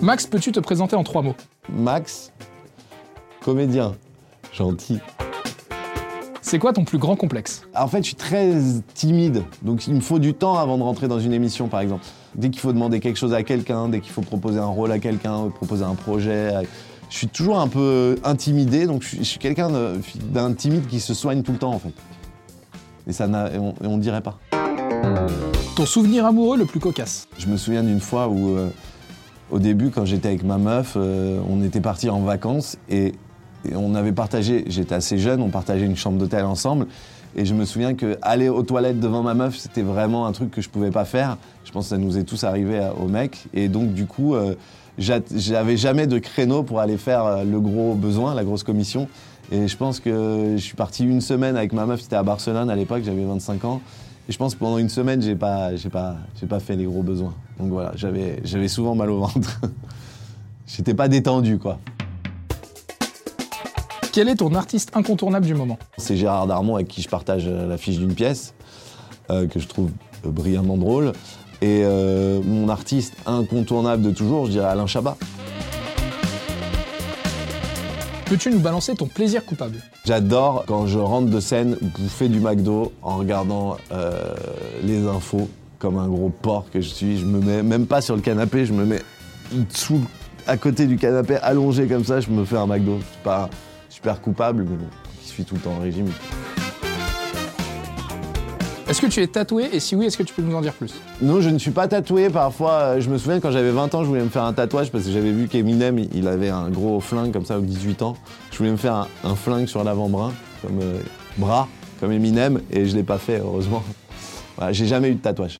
Max, peux-tu te présenter en trois mots Max, comédien, gentil. C'est quoi ton plus grand complexe En fait, je suis très timide, donc il me faut du temps avant de rentrer dans une émission, par exemple. Dès qu'il faut demander quelque chose à quelqu'un, dès qu'il faut proposer un rôle à quelqu'un, proposer un projet, je suis toujours un peu intimidé, donc je suis, quelqu'un d'un timide qui se soigne tout le temps, en fait. Et ça, on, ne dirait pas. Ton souvenir amoureux le plus cocasse Je me souviens d'une fois où, euh, au début, quand j'étais avec ma meuf, euh, on était partis en vacances et on avait partagé, j'étais assez jeune, on partageait une chambre d'hôtel ensemble. Et je me souviens que aller aux toilettes devant ma meuf, c'était vraiment un truc que je pouvais pas faire. Je pense que ça nous est tous arrivé aux mecs. Et donc, du coup, euh, j'avais jamais de créneau pour aller faire euh, le gros besoin, la grosse commission. Et je pense que je suis parti une semaine avec ma meuf, c'était à Barcelone à l'époque, j'avais 25 ans. Et je pense que pendant une semaine, j'ai pas, j'ai pas, j'ai pas fait les gros besoins. Donc voilà, j'avais, j'avais souvent mal au ventre. J'étais pas détendu, quoi. Quel est ton artiste incontournable du moment? C'est Gérard Darmon avec qui je partage euh, l'affiche d'une pièce, euh, que je trouve euh, brillamment drôle. Et mon artiste incontournable de toujours, je dirais Alain Chabat. Peux-tu nous balancer ton plaisir coupable J'adore quand je rentre de scène bouffer du McDo en regardant les infos comme un gros porc que je suis. Je me mets même pas sur le canapé, je me mets sous, à côté du canapé allongé comme ça, je me fais un McDo. C'est pas super coupable, mais bon, il suit tout le temps en régime. Est-ce que tu es tatoué et si oui, est-ce que tu peux nous en dire plus? Non, je ne suis pas tatoué. Parfois, euh, je me souviens quand j'avais 20 ans, je voulais me faire un tatouage parce que j'avais vu qu'Eminem, il avait un gros flingue comme ça aux 18 ans. Je voulais me faire un, flingue sur l'avant-bras, comme euh, bras, comme Eminem, et je l'ai pas fait, heureusement. Voilà, j'ai jamais eu de tatouage.